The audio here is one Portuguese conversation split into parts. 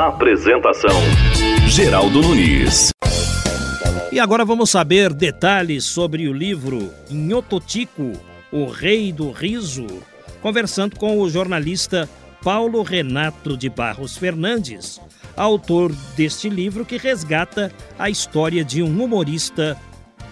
Apresentação: Geraldo Nunes. E agora vamos saber detalhes sobre o livro Nhototico, o Rei do Riso, conversando com o jornalista Paulo Renato de Barros Fernandes, autor deste livro que resgata a história de um humorista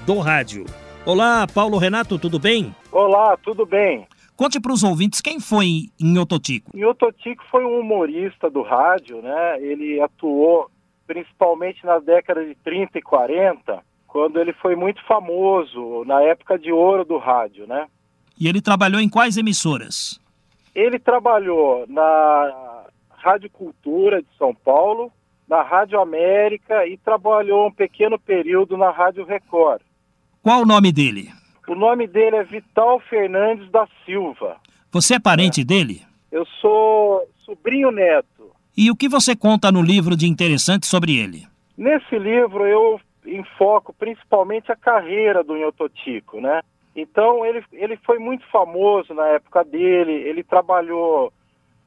do rádio. Olá, Paulo Renato, tudo bem? Olá, tudo bem. Conte para os ouvintes quem foi Nhototico. Nhototico foi um humorista do rádio, né? Ele atuou principalmente nas décadas de 30 e 40, quando ele foi muito famoso, na época de ouro do rádio, né? E ele trabalhou em quais emissoras? Ele trabalhou na Rádio Cultura de São Paulo, na Rádio América e trabalhou um pequeno período na Rádio Record. Qual o nome dele? O nome dele é Vital Fernandes da Silva. Você é parente é. dele? Eu sou sobrinho neto. E o que você conta no livro de interessante sobre ele? Nesse livro eu enfoco principalmente a carreira do Nhototico, né? Então ele, ele foi muito famoso na época dele, ele trabalhou,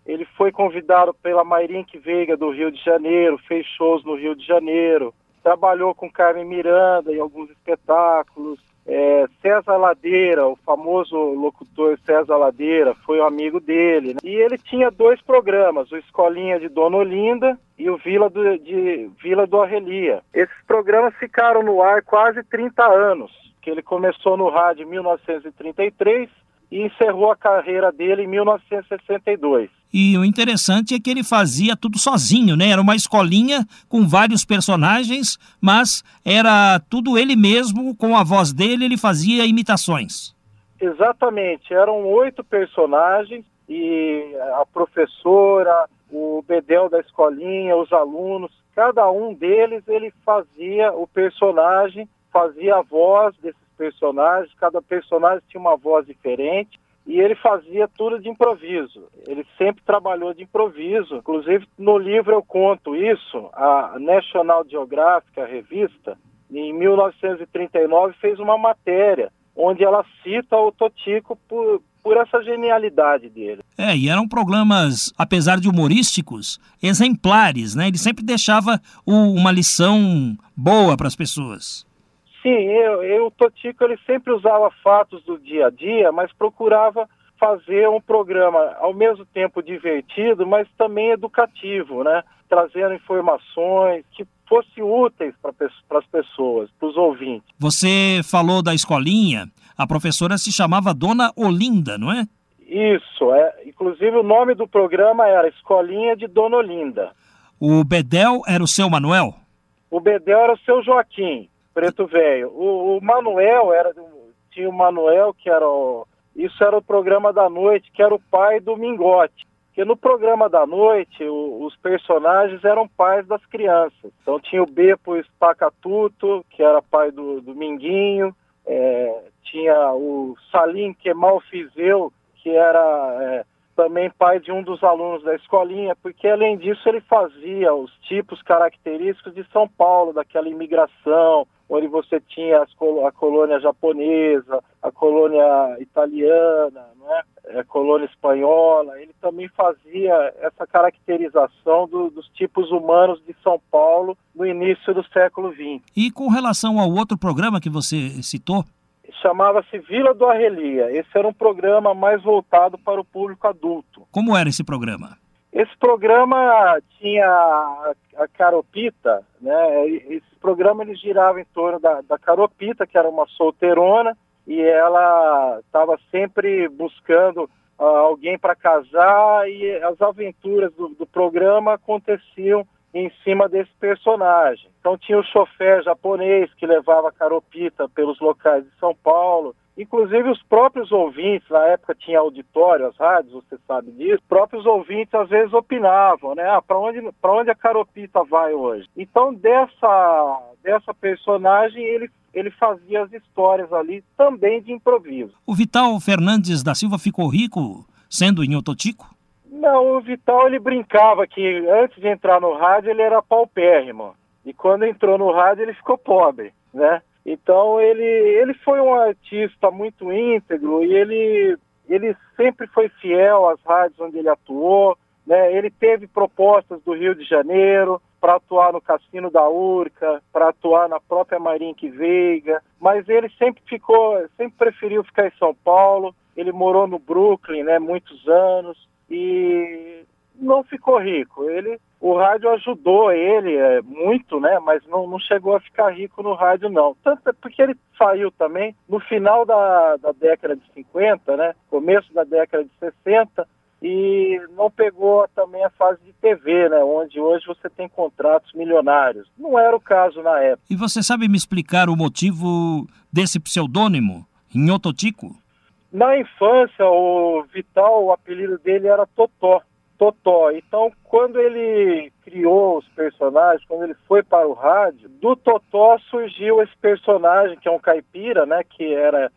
ele foi convidado pela Mairink Veiga do Rio de Janeiro, fez shows no Rio de Janeiro, trabalhou com Carmen Miranda em alguns espetáculos, é, César Ladeira, o famoso locutor César Ladeira, foi um amigo dele. Né? E ele tinha dois programas, o Escolinha de Dona Olinda e o Vila do, de Vila do Arrelia. Esses programas ficaram no ar quase 30 anos, que ele começou no rádio em 1933 e encerrou a carreira dele em 1962. E o interessante é que ele fazia tudo sozinho, né? Era uma escolinha com vários personagens, mas era tudo ele mesmo, com a voz dele, ele fazia imitações. Exatamente, eram oito personagens e a professora, o bedel da escolinha, os alunos, cada um deles ele fazia o personagem, fazia a voz desses personagens, cada personagem tinha uma voz diferente e ele fazia tudo de improviso. Ele sempre trabalhou de improviso. Inclusive, no livro eu conto isso. A National Geographic, a revista, em 1939 fez uma matéria onde ela cita o Totico por, por essa genialidade dele. É, e eram programas, apesar de humorísticos, exemplares, né? Ele sempre deixava o, uma lição boa para as pessoas. Sim, eu, eu, o Totico ele sempre usava fatos do dia a dia, mas procurava fazer um programa ao mesmo tempo divertido, mas também educativo, né? Trazendo informações que fossem úteis para as pessoas, para os ouvintes. Você falou da escolinha, a professora se chamava Dona Olinda, não é? Isso, é. Inclusive o nome do programa era Escolinha de Dona Olinda. O Bedel era o seu Manuel? O Bedel era o seu Joaquim. Preto Velho. O, o, Manuel era tinha o Manuel que era o, isso era o programa da noite, que era o pai do Mingote. Porque no programa da noite, o, os personagens eram pais das crianças. Então tinha o Bepo Espacatuto, que era pai do, do Minguinho, é, tinha o Salim Kemal Fizeu, que era é, também pai de um dos alunos da escolinha, porque além disso ele fazia os tipos característicos de São Paulo, daquela imigração, onde você tinha a colônia japonesa, a colônia italiana, é? a colônia espanhola. Ele também fazia essa caracterização do, dos tipos humanos de São Paulo no início do século XX. E com relação ao outro programa que você citou? Chamava-se Vila do Arrelia. Esse era um programa mais voltado para o público adulto. Como era esse programa? Esse programa tinha a, Caropita, né? Esse programa ele girava em torno da, da Caropita, que era uma solteirona, e ela estava sempre buscando uh, alguém para casar, e as aventuras do, do programa aconteciam em cima desse personagem. Então tinha o chofer japonês que levava a Caropita pelos locais de São Paulo, Inclusive os próprios ouvintes, na época tinha auditório, as rádios, você sabe disso, próprios ouvintes às vezes opinavam, né? Ah, para onde, onde a Caropita vai hoje? Então dessa, dessa personagem ele ele fazia as histórias ali também de improviso. O Vital Fernandes da Silva ficou rico sendo em Ototico? Não, o Vital ele brincava que antes de entrar no rádio ele era paupérrimo. E quando entrou no rádio ele ficou pobre, né? Então ele, ele foi um artista muito íntegro e ele, ele sempre foi fiel às rádios onde ele atuou. Né? Ele teve propostas do Rio de Janeiro para atuar no Cassino da Urca, para atuar na própria Marinque Veiga, mas ele sempre ficou, sempre preferiu ficar em São Paulo. Ele morou no Brooklyn, né, muitos anos e não ficou rico. Ele, o rádio ajudou ele é, muito, né? Mas não, não chegou a ficar rico no rádio, não. Tanto é porque ele saiu também no final da, da década de 50, né? Começo da década de 60 e não pegou também a fase de TV, né, onde hoje você tem contratos milionários. Não era o caso na época. E você sabe me explicar o motivo desse pseudônimo, Nhototico? Na infância, o Vital, o apelido dele era Totó. Totó. Então, quando ele criou os personagens, quando ele foi para o rádio, do Totó surgiu esse personagem, que é um caipira, né, que era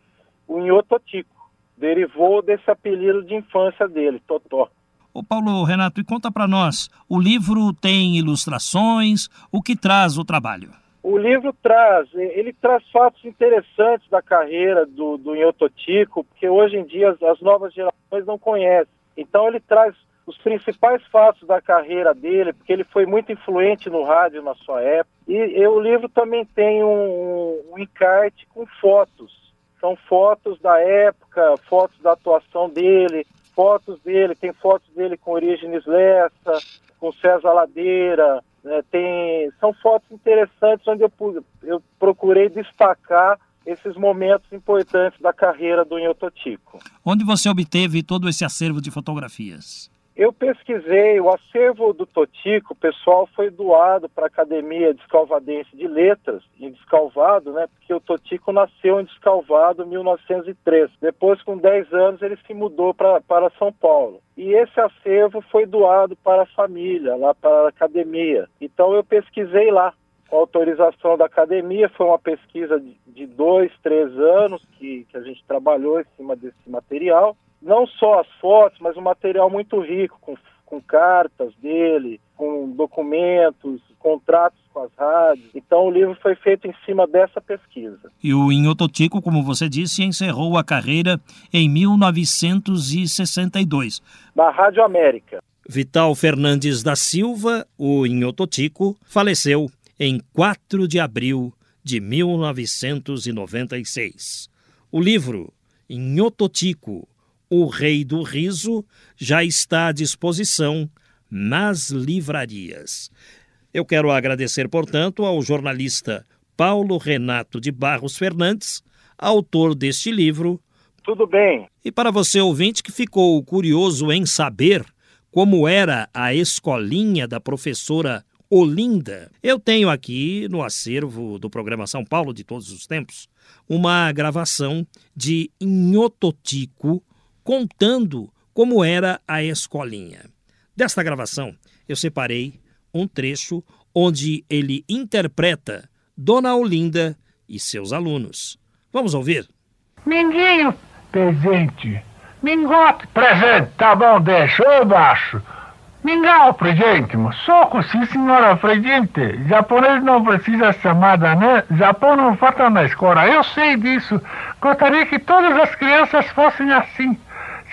o Inhototico. Derivou desse apelido de infância dele, Totó. Ô Paulo Renato, e conta para nós, o livro tem ilustrações, o que traz o trabalho? O livro traz, ele traz fatos interessantes da carreira do, do Inhototico, porque hoje em dia as, as novas gerações não conhecem. Então ele traz os principais fatos da carreira dele, porque ele foi muito influente no rádio na sua época. E, e o livro também tem um, um, encarte com fotos. São fotos da época, fotos da atuação dele, fotos dele, tem fotos dele com Orígenes Lessa, com César Ladeira, né, tem, são fotos interessantes onde eu, eu procurei destacar esses momentos importantes da carreira do Inhototico. Onde você obteve todo esse acervo de fotografias? Eu pesquisei, o acervo do Totico, o pessoal foi doado para a Academia Descalvadense de Letras, em Descalvado, né? Porque o Totico nasceu em Descalvado em 1903. Depois, com 10 anos, ele se mudou pra, para São Paulo. E esse acervo foi doado para a família, lá para a academia. Então eu pesquisei lá. Com autorização da academia, foi uma pesquisa de, de dois, três anos que, que a gente trabalhou em cima desse material não só as fotos, mas um material muito rico, com, com cartas dele, com documentos, contratos com as rádios. Então o livro foi feito em cima dessa pesquisa. E o Inhototico, como você disse, encerrou a carreira em 1962. Na Rádio América. Vital Fernandes da Silva, o Inhototico, faleceu em 4 de abril de 1996. O livro Inhototico, o Rei do Riso já está à disposição nas livrarias. Eu quero agradecer, portanto, ao jornalista Paulo Renato de Barros Fernandes, autor deste livro. Tudo bem. E para você ouvinte que ficou curioso em saber como era a escolinha da professora Olinda, eu tenho aqui no acervo do programa São Paulo de todos os tempos uma gravação de Inhototico contando como era a escolinha. Desta gravação, eu separei um trecho onde ele interpreta Dona Olinda e seus alunos. Vamos ouvir? Minguinho, presente. Mingote, presente. Tá bom, deixa. Eu baixo. Mingau, presente. Soco, sim, senhora, presente. Japonês não precisa chamada, né? Japão não falta na escola. Eu sei disso. Gostaria que todas as crianças fossem assim.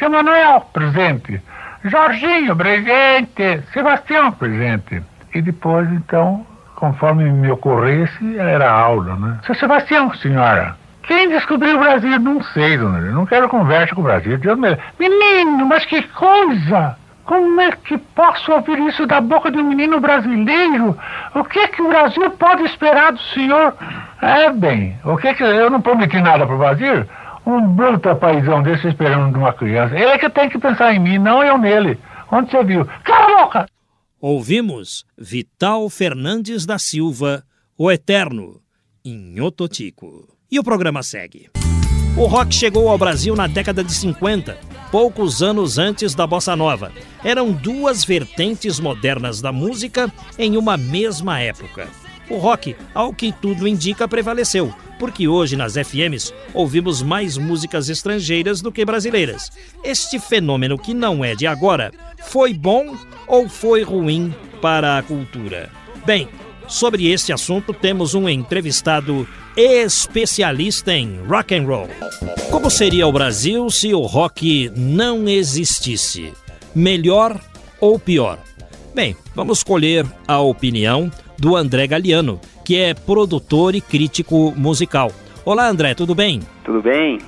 Seu Manuel, presente. Jorginho, presente. Sebastião, presente. E depois, então, conforme me ocorresse, era aula, né? Seu Sebastião, senhora. Quem descobriu o Brasil? Não sei, dona. Não quero conversa com o Brasil. Deus me... Menino, mas que coisa! Como é que posso ouvir isso da boca de um menino brasileiro? O que é que o Brasil pode esperar do senhor? É bem, o que é que eu não prometi nada para o Brasil? Um bruto paizão desse esperando de uma criança. Ele é que tem que pensar em mim, não eu nele. Onde você viu? Cala boca! Ouvimos Vital Fernandes da Silva, o Eterno, em Ototico. E o programa segue. O rock chegou ao Brasil na década de 50, poucos anos antes da bossa nova. Eram duas vertentes modernas da música em uma mesma época. O rock, ao que tudo indica, prevaleceu, porque hoje nas FMs ouvimos mais músicas estrangeiras do que brasileiras. Este fenômeno que não é de agora, foi bom ou foi ruim para a cultura? Bem, sobre este assunto temos um entrevistado especialista em rock and roll. Como seria o Brasil se o rock não existisse? Melhor ou pior? Bem, vamos colher a opinião do André Galiano, que é produtor e crítico musical. Olá, André, tudo bem? Tudo bem.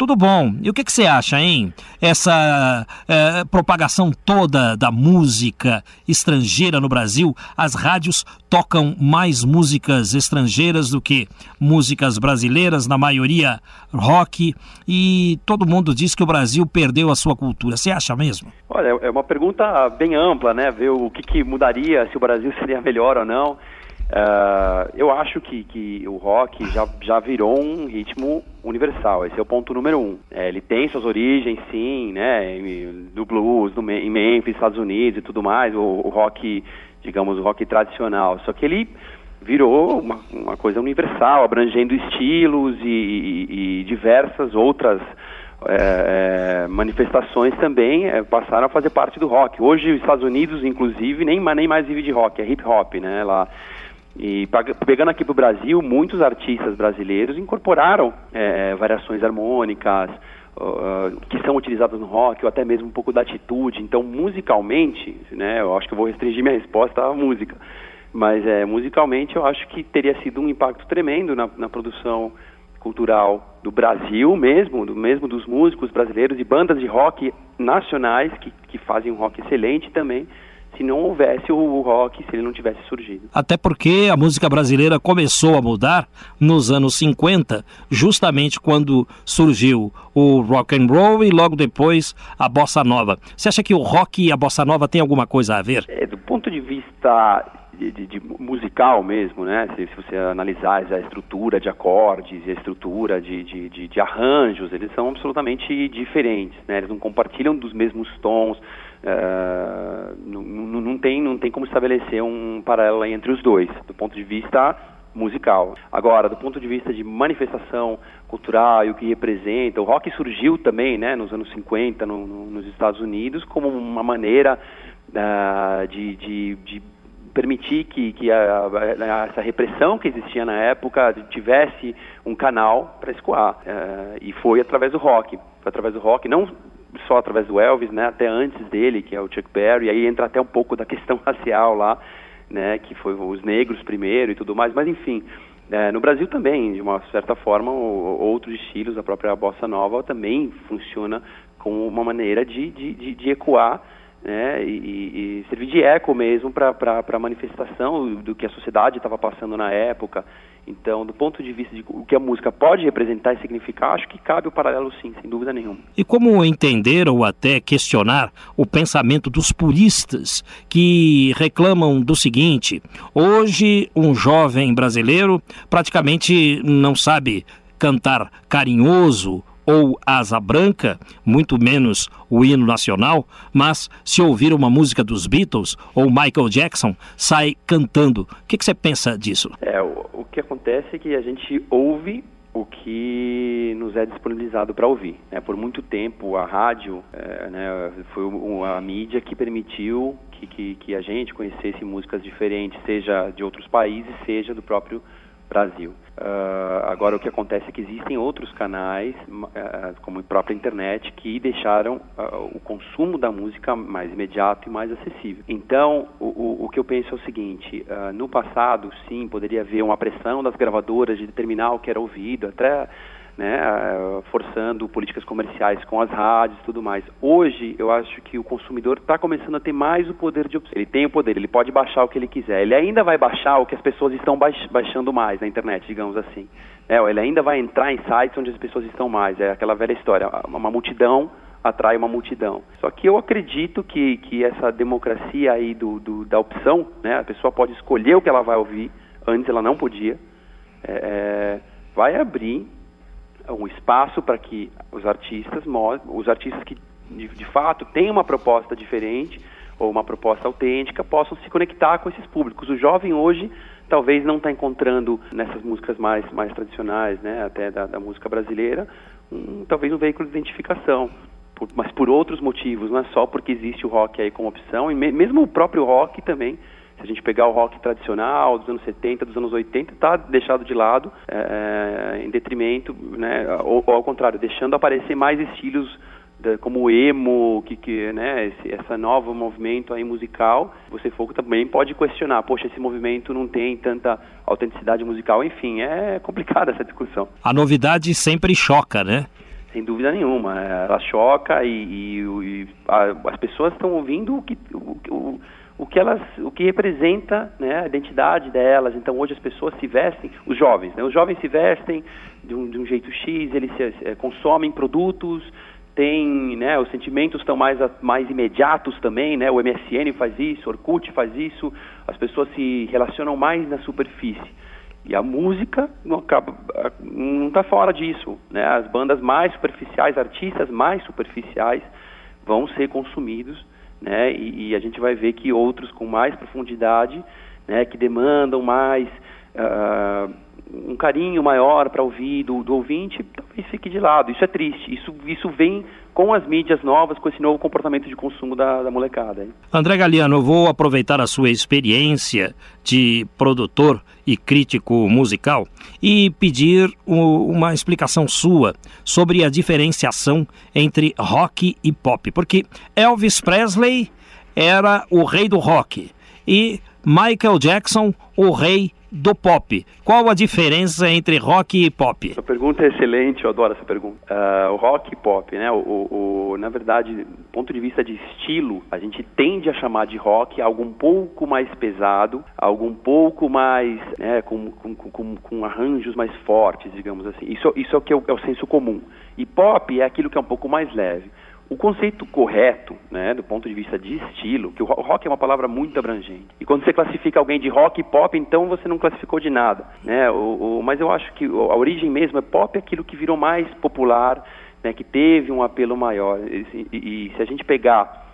Tudo bom. E o que, que você acha, hein? Essa é, propagação toda da música estrangeira no Brasil, as rádios tocam mais músicas estrangeiras do que músicas brasileiras, na maioria rock, e todo mundo diz que o Brasil perdeu a sua cultura. Você acha mesmo? Olha, é uma pergunta bem ampla, né? Ver o que, que mudaria, se o Brasil seria melhor ou não. Uh, eu acho que, que o rock já, já virou um ritmo universal. Esse é o ponto número um. É, ele tem suas origens, sim, né? Do blues, do, em Memphis, Estados Unidos e tudo mais. O, o rock, digamos, o rock tradicional. Só que ele virou uma, uma coisa universal, abrangendo estilos e, e, e diversas outras é, é, manifestações também é, passaram a fazer parte do rock. Hoje, os Estados Unidos, inclusive, nem, nem mais vive de rock, é hip hop, né? Lá e pegando aqui para o Brasil, muitos artistas brasileiros incorporaram é, é, variações harmônicas uh, que são utilizadas no rock, ou até mesmo um pouco da atitude. Então, musicalmente, né, eu acho que eu vou restringir minha resposta à música, mas é, musicalmente eu acho que teria sido um impacto tremendo na, na produção cultural do Brasil mesmo, do mesmo dos músicos brasileiros e bandas de rock nacionais que, que fazem um rock excelente também se não houvesse o rock, se ele não tivesse surgido. Até porque a música brasileira começou a mudar nos anos 50, justamente quando surgiu o rock and roll e logo depois a bossa nova. Você acha que o rock e a bossa nova têm alguma coisa a ver? É, do ponto de vista de, de, de, musical mesmo, né? Se, se, você analisar a estrutura de acordes e a estrutura de, de, arranjos, eles são absolutamente diferentes, né? Eles não compartilham dos mesmos tons, não, não, não, tem, não tem como estabelecer um paralelo entre os dois, do ponto de vista musical. Agora, do ponto de vista de manifestação cultural e o que representa, o rock surgiu também, né, nos anos 50 no, no, nos Estados Unidos como uma maneira uh, de, de, de permitir que, que a, a, essa repressão que existia na época tivesse um canal para escoar. Uh, e foi através do rock. Foi através do rock, não só através do Elvis, né, até antes dele, que é o Chuck Berry, e aí entra até um pouco da questão racial lá, né, que foi os negros primeiro e tudo mais, mas enfim, é, no Brasil também, de uma certa forma, o, outros estilos, a própria bossa nova também funciona como uma maneira de, de, de, de ecoar né, e, e, servir de eco mesmo para a manifestação do que a sociedade estava passando na época. Então, do ponto de vista de o que a música pode representar e significar, acho que cabe o paralelo sim, sem dúvida nenhuma. E como entender ou até questionar o pensamento dos puristas que reclamam do seguinte: hoje um jovem brasileiro praticamente não sabe cantar carinhoso ou Asa Branca, muito menos o hino nacional, mas se ouvir uma música dos Beatles ou Michael Jackson, sai cantando. O que, que você pensa disso? É, o, o que acontece é que a gente ouve o que nos é disponibilizado para ouvir. Né? Por muito tempo, a rádio é, né, foi a mídia que permitiu que, que, que, a gente conhecesse músicas diferentes, seja de outros países, seja do próprio Brasil. Uh, agora, o que acontece é que existem outros canais, uh, como a própria internet, que deixaram uh, o consumo da música mais imediato e mais acessível. Então, o, o, o que eu penso é o seguinte: no passado, sim, poderia haver uma pressão das gravadoras de determinar o que era ouvido, até né, forçando políticas comerciais com as rádios e tudo mais. Hoje, eu acho que o consumidor está começando a ter mais o poder de opção. Ele tem o poder, ele pode baixar o que ele quiser. Ele ainda vai baixar o que as pessoas estão baixando mais na internet, digamos assim. É, ele ainda vai entrar em sites onde as pessoas estão mais. É aquela velha história, uma multidão atrai uma multidão. Só que eu acredito que, que essa democracia aí do, do da opção, né, a pessoa pode escolher o que ela vai ouvir, antes ela não podia, é, é vai abrir um espaço para que os artistas, os artistas que de, de fato têm uma proposta diferente ou uma proposta autêntica possam se conectar com esses públicos. O jovem hoje talvez não está encontrando nessas músicas mais, mais tradicionais, né, até da, da música brasileira, um, talvez um veículo de identificação, por, mas por outros motivos, não é só porque existe o rock aí como opção, e me, mesmo o próprio rock também, se a gente pegar o rock tradicional dos anos 70, dos anos 80, está deixado de lado é, em detrimento, né, ou, ou, ao contrário, deixando aparecer mais estilos como o emo, que, que né, esse, essa nova movimento aí musical, você for também pode questionar, poxa, esse movimento não tem tanta autenticidade musical, enfim, é complicada essa discussão. A novidade sempre choca, né? Sem dúvida nenhuma, ela choca e, e, e a, as pessoas estão ouvindo o que, o, o, o, que elas, o que representa né, a identidade delas. Então hoje as pessoas se vestem, os jovens, né, os jovens se vestem de um, de um jeito X, eles se, é, consomem produtos tem, né, os sentimentos estão mais, mais imediatos também, né, o MSN faz isso, o Orkut faz isso, as pessoas se relacionam mais na superfície. E a música não acaba, não está fora disso, né, as bandas mais superficiais, artistas mais superficiais vão ser consumidos, né, e, e a gente vai ver que outros com mais profundidade, né, que demandam mais... Uh, um carinho maior para ouvir do, do ouvinte, talvez fique de lado. Isso é triste. Isso, isso vem com as mídias novas, com esse novo comportamento de consumo da, da molecada. Hein? André Galiano, eu vou aproveitar a sua experiência de produtor e crítico musical e pedir uma explicação sua sobre a diferenciação entre rock e pop, porque Elvis Presley era o rei do rock e Michael Jackson o rei do pop. Qual a diferença entre rock e pop? Essa pergunta é excelente, eu adoro essa pergunta. Uh, o rock e pop, né? O, o, o, na verdade, do ponto de vista de estilo, a gente tende a chamar de rock algo um pouco mais pesado, algo um pouco mais, né, com, com, com, com arranjos mais fortes, digamos assim. Isso, isso é o que é o, é o senso comum. E pop é aquilo que é um pouco mais leve. O conceito correto, né, do ponto de vista de estilo, que o rock é uma palavra muito abrangente. E quando você classifica alguém de rock e pop, então você não classificou de nada, né? O, o, mas eu acho que a origem mesmo é pop, é aquilo que virou mais popular, né, que teve um apelo maior. E, e, e se a gente pegar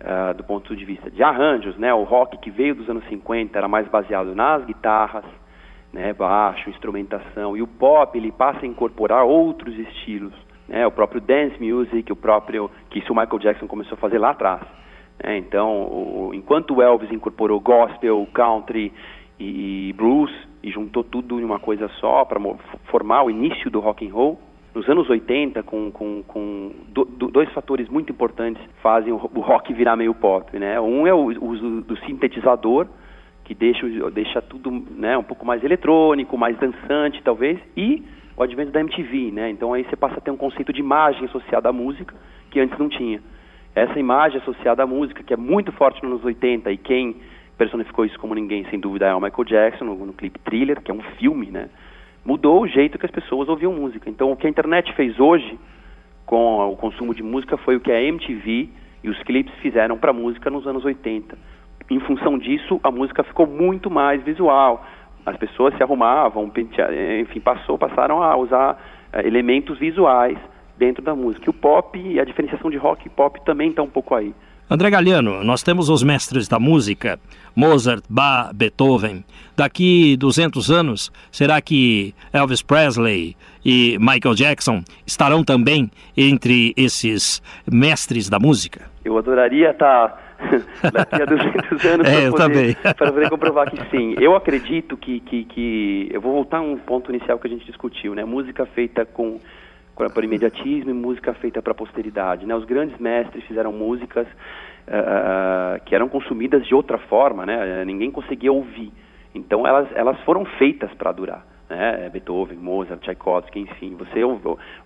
uh, do ponto de vista de arranjos, né, o rock que veio dos anos 50 era mais baseado nas guitarras, né, baixo, instrumentação, e o pop ele passa a incorporar outros estilos né, o próprio dance music, o próprio que isso o Michael Jackson começou a fazer lá atrás. Né, então, o, enquanto o Elvis incorporou gospel, country e, e blues e juntou tudo em uma coisa só para formar o início do rock and roll, nos anos 80, com, com, com do, do, dois fatores muito importantes fazem o, o, rock virar meio pop. Né? Um é o uso do sintetizador, que deixa, deixa tudo né, um pouco mais eletrônico, mais dançante, talvez, e o advento da MTV, né? Então aí você passa a ter um conceito de imagem associada à música que antes não tinha. Essa imagem associada à música, que é muito forte nos anos 80 e quem personificou isso como ninguém, sem dúvida, é o Michael Jackson no, no clipe Thriller, que é um filme, né? Mudou o jeito que as pessoas ouviam música. Então o que a internet fez hoje com o consumo de música foi o que a MTV e os clipes fizeram para a música nos anos 80. Em função disso, a música ficou muito mais visual, as pessoas se arrumavam, enfim, passou, passaram a usar uh, elementos visuais dentro da música. E o pop, a diferenciação de rock e pop também está um pouco aí. André Galiano, nós temos os mestres da música, Mozart, Bach, Beethoven. Daqui 200 anos, será que Elvis Presley e Michael Jackson estarão também entre esses mestres da música? Eu adoraria estar tá daqui a 200 anos é, para poder, poder, comprovar que sim. Eu acredito que, que, que, Eu vou voltar a um ponto inicial que a gente discutiu, né? Música feita com, por imediatismo e música feita para a posteridade. Né? Os grandes mestres fizeram músicas uh, que eram consumidas de outra forma, né? Ninguém conseguia ouvir. Então elas, elas foram feitas para durar. Né? Beethoven, Mozart, Tchaikovsky, enfim. Você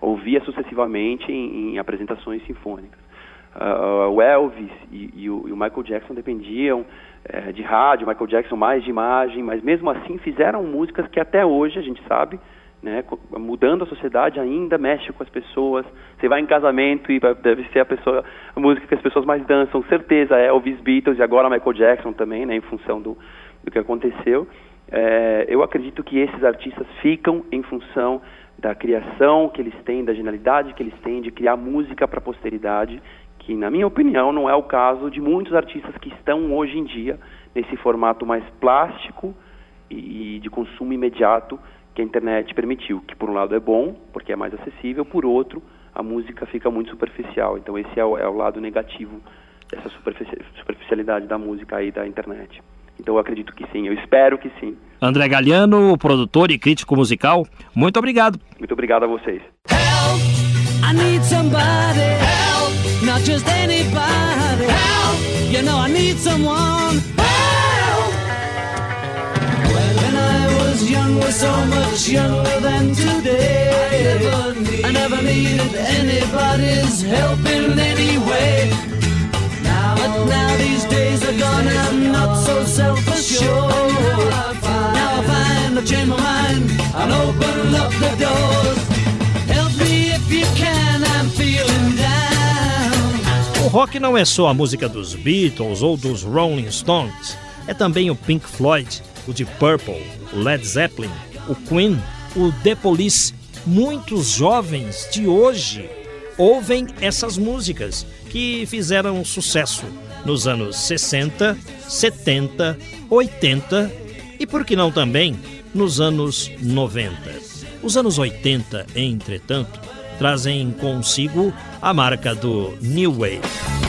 ouvia sucessivamente em, em apresentações sinfônicas uh, o Elvis e, e, o, e, o, Michael Jackson dependiam uh, de rádio, Michael Jackson mais de imagem, mas mesmo assim fizeram músicas que até hoje a gente sabe, né, mudando a sociedade ainda mexe com as pessoas. Você vai em casamento e deve ser a pessoa, a música que as pessoas mais dançam, certeza Elvis Beatles e agora Michael Jackson também, né, em função do, do que aconteceu. é, eu acredito que esses artistas ficam em função da criação que eles têm, da genialidade que eles têm de criar música para a posteridade, que na minha opinião não é o caso de muitos artistas que estão hoje em dia nesse formato mais plástico e, e de consumo imediato que a internet permitiu, que por um lado é bom, porque é mais acessível, por outro, a música fica muito superficial. Então esse é o, é o lado negativo dessa superficialidade da música aí da internet. Então eu acredito que sim, eu espero que sim. André Galiano, produtor e crítico musical, muito obrigado. Muito obrigado a vocês. Help, Not just anybody, help, you know I need someone, help. When I was young, was so much younger than today. I never, need, I never needed anybody's help in any way. But now these days are gone and I'm not so self-assured. Now I find I change my mind and open up the doors. Help me if you can, rock não é só a música dos Beatles ou dos Rolling Stones. É também o Pink Floyd, o Deep Purple, o Led Zeppelin, o Queen, o The Police. Muitos jovens de hoje ouvem essas músicas que fizeram sucesso nos anos 60, 70, 80 e por que não também nos anos 90. Os anos 80, entretanto, trazem consigo a marca do New Wave.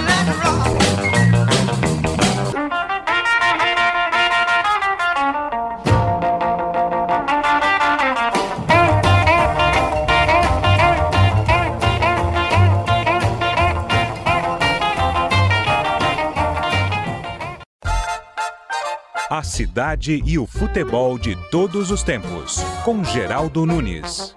cidade e o futebol de todos os tempos, com Geraldo Nunes.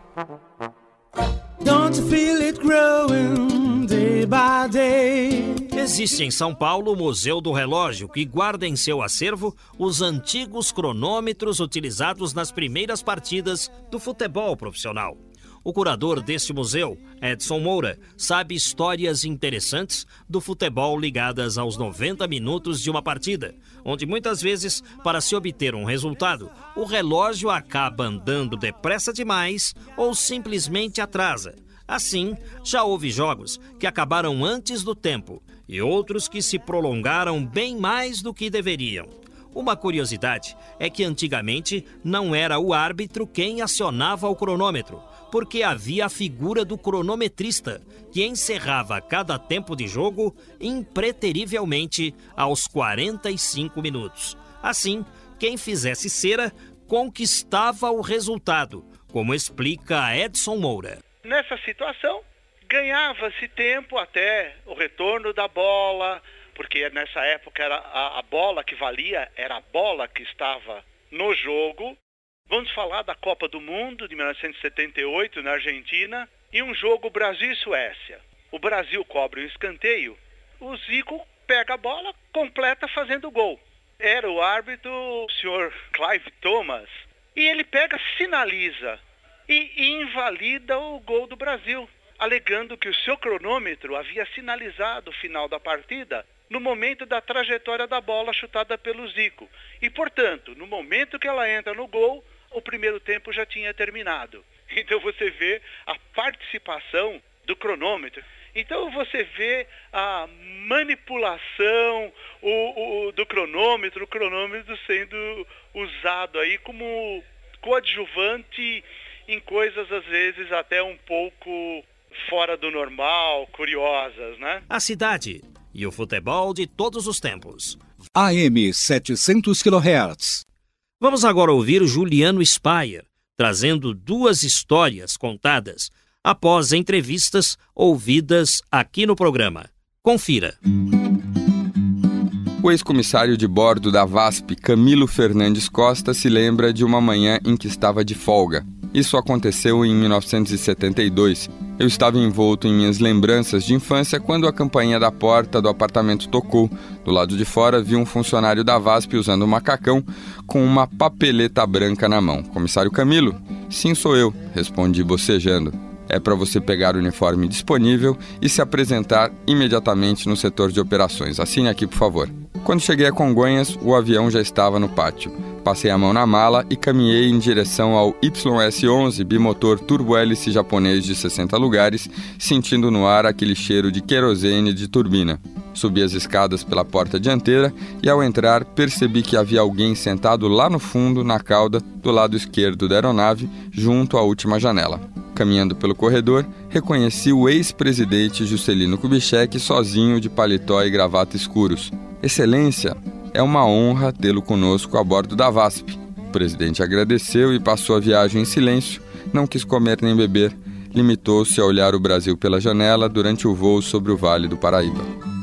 Existe em São Paulo o Museu do Relógio, que guarda em seu acervo os antigos cronômetros utilizados nas primeiras partidas do futebol profissional. O curador deste museu, Edson Moura, sabe histórias interessantes do futebol ligadas aos 90 minutos de uma partida, onde muitas vezes, para se obter um resultado, o relógio acaba andando depressa demais ou simplesmente atrasa. Assim, já houve jogos que acabaram antes do tempo e outros que se prolongaram bem mais do que deveriam. Uma curiosidade é que antigamente não era o árbitro quem acionava o cronômetro, porque havia a figura do cronometrista, que encerrava cada tempo de jogo impreterivelmente aos 45 minutos. Assim, quem fizesse cera conquistava o resultado, como explica Edson Moura. Nessa situação, ganhava-se tempo até o retorno da bola, porque nessa época era a, a bola que valia era a bola que estava no jogo Vamos falar da Copa do Mundo de 1978 na Argentina e um jogo Brasil e Suécia. O Brasil cobre o escanteio, o Zico pega a bola, completa fazendo gol. Era o árbitro, o senhor Clive Thomas, e ele pega, sinaliza e invalida o gol do Brasil, alegando que o seu cronômetro havia sinalizado o final da partida no momento da trajetória da bola chutada pelo Zico. E, portanto, no momento que ela entra no gol, o primeiro tempo já tinha terminado. Então você vê a participação do cronômetro. Então você vê a manipulação o, o, do cronômetro, o cronômetro sendo usado aí como coadjuvante em coisas às vezes até um pouco fora do normal, curiosas, né? A cidade e o futebol de todos os tempos. AM 700 kHz. Vamos agora ouvir Juliano Spayer, trazendo duas histórias contadas após entrevistas ouvidas aqui no programa. Confira. O ex-comissário de bordo da VASP, Camilo Fernandes Costa, se lembra de uma manhã em que estava de folga. Isso aconteceu em 1972. Eu estava envolto em minhas lembranças de infância quando a campainha da porta do apartamento tocou. Do lado de fora vi um funcionário da VASP usando um macacão com uma papeleta branca na mão. Comissário Camilo? Sim, sou eu, respondi bocejando. É para você pegar o uniforme disponível e se apresentar imediatamente no setor de operações. Assine aqui, por favor. Quando cheguei a Congonhas, o avião já estava no pátio. Passei a mão na mala e caminhei em direção ao YS-11 bimotor turbo-hélice japonês de 60 lugares, sentindo no ar aquele cheiro de querosene de turbina. Subi as escadas pela porta dianteira e, ao entrar, percebi que havia alguém sentado lá no fundo, na cauda, do lado esquerdo da aeronave, junto à última janela. Caminhando pelo corredor, reconheci o ex-presidente Juscelino Kubitschek sozinho de paletó e gravata escuros. Excelência, é uma honra tê-lo conosco a bordo da VASP. O presidente agradeceu e passou a viagem em silêncio, não quis comer nem beber, limitou-se a olhar o Brasil pela janela durante o voo sobre o Vale do Paraíba.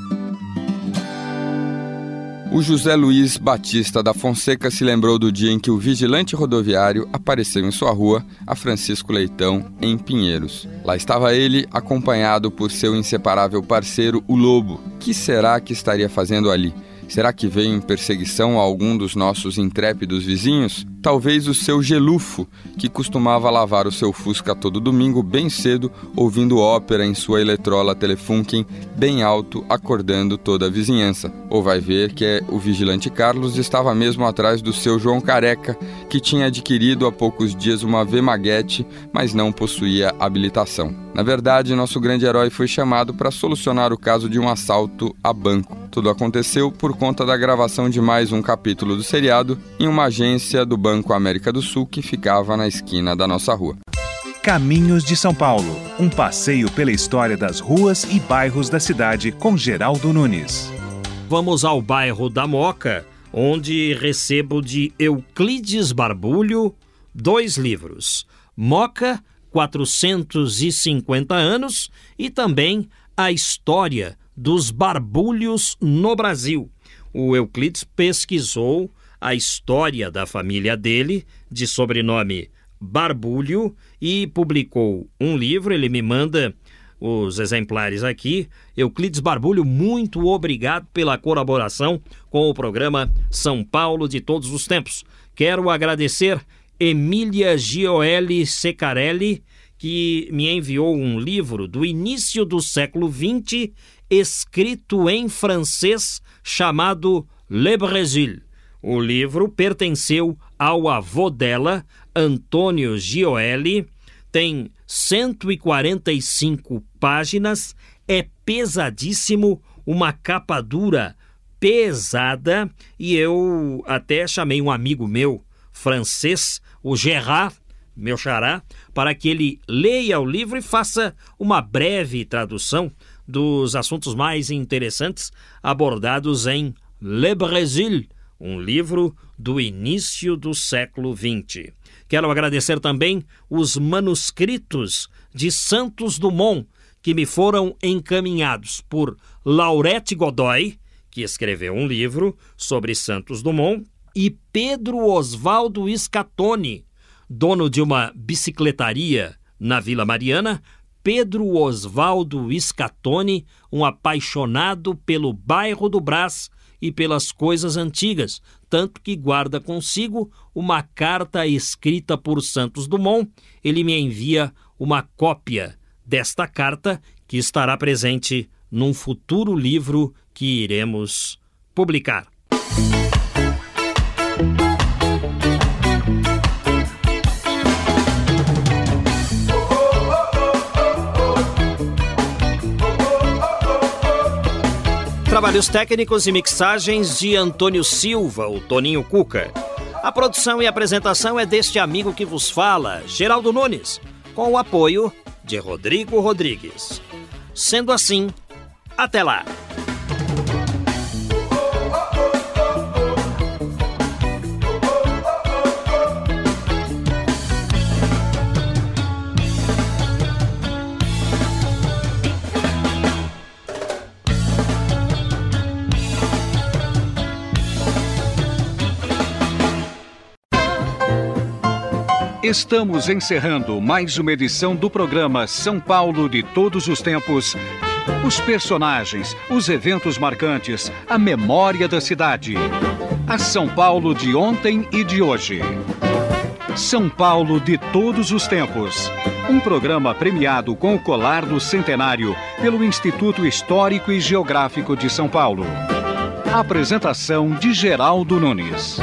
O José Luiz Batista da Fonseca se lembrou do dia em que o vigilante rodoviário apareceu em sua rua, a Francisco Leitão, em Pinheiros. Lá estava ele, acompanhado por seu inseparável parceiro, o Lobo. Que será que estaria fazendo ali? Será que veio em perseguição a algum dos nossos intrépidos vizinhos? Talvez o seu gelufo, que costumava lavar o seu Fusca todo domingo bem cedo, ouvindo ópera em sua eletrola Telefunken bem alto, acordando toda a vizinhança. Ou vai ver que é o vigilante Carlos estava mesmo atrás do seu João Careca, que tinha adquirido há poucos dias uma V-Maguete, mas não possuía habilitação. Na verdade, nosso grande herói foi chamado para solucionar o caso de um assalto a banco. Tudo aconteceu por conta da gravação de mais um capítulo do seriado em uma agência do Banco América do Sul que ficava na esquina da nossa rua. Caminhos de São Paulo, um passeio pela história das ruas e bairros da cidade com Geraldo Nunes. Vamos ao bairro da Moca, onde recebo de Euclides Barbulho dois livros: Moca, 450 anos e também a história dos barbulhos no Brasil. O Euclides pesquisou a história da família dele, de sobrenome Barbulho, e publicou um livro. Ele me manda os exemplares aqui. Euclides Barbulho, muito obrigado pela colaboração com o programa São Paulo de Todos os Tempos. Quero agradecer Emília Gioeli Secarelli, que me enviou um livro do início do século XX, escrito em francês, chamado Le Brésil. O livro pertenceu ao avô dela, Antônio Gioeli, tem 145 páginas, é pesadíssimo, uma capa dura pesada, e eu até chamei um amigo meu, francês, o Gerard, meu xará, para que ele leia o livro e faça uma breve tradução dos assuntos mais interessantes abordados em Le Brésil, um livro do início do século XX. Quero agradecer também os manuscritos de Santos Dumont, que me foram encaminhados por Laurette Godoy, que escreveu um livro sobre Santos Dumont, e Pedro Osvaldo Scatoni, dono de uma bicicletaria na Vila Mariana, Pedro Osvaldo Scatoni, um apaixonado pelo bairro do Brás e pelas coisas antigas, tanto que guarda consigo uma carta escrita por Santos Dumont. Ele me envia uma cópia desta carta que estará presente num futuro livro que iremos publicar. Trabalhos técnicos e mixagens de Antônio Silva, o Toninho Cuca. A produção e apresentação é deste amigo que vos fala, Geraldo Nunes, com o apoio de Rodrigo Rodrigues. Sendo assim, até lá! Estamos encerrando mais uma edição do programa São Paulo de Todos os Tempos. Os personagens, os eventos marcantes, a memória da cidade. A São Paulo de ontem e de hoje. São Paulo de Todos os Tempos. Um programa premiado com o colar do centenário pelo Instituto Histórico e Geográfico de São Paulo. Apresentação de Geraldo Nunes.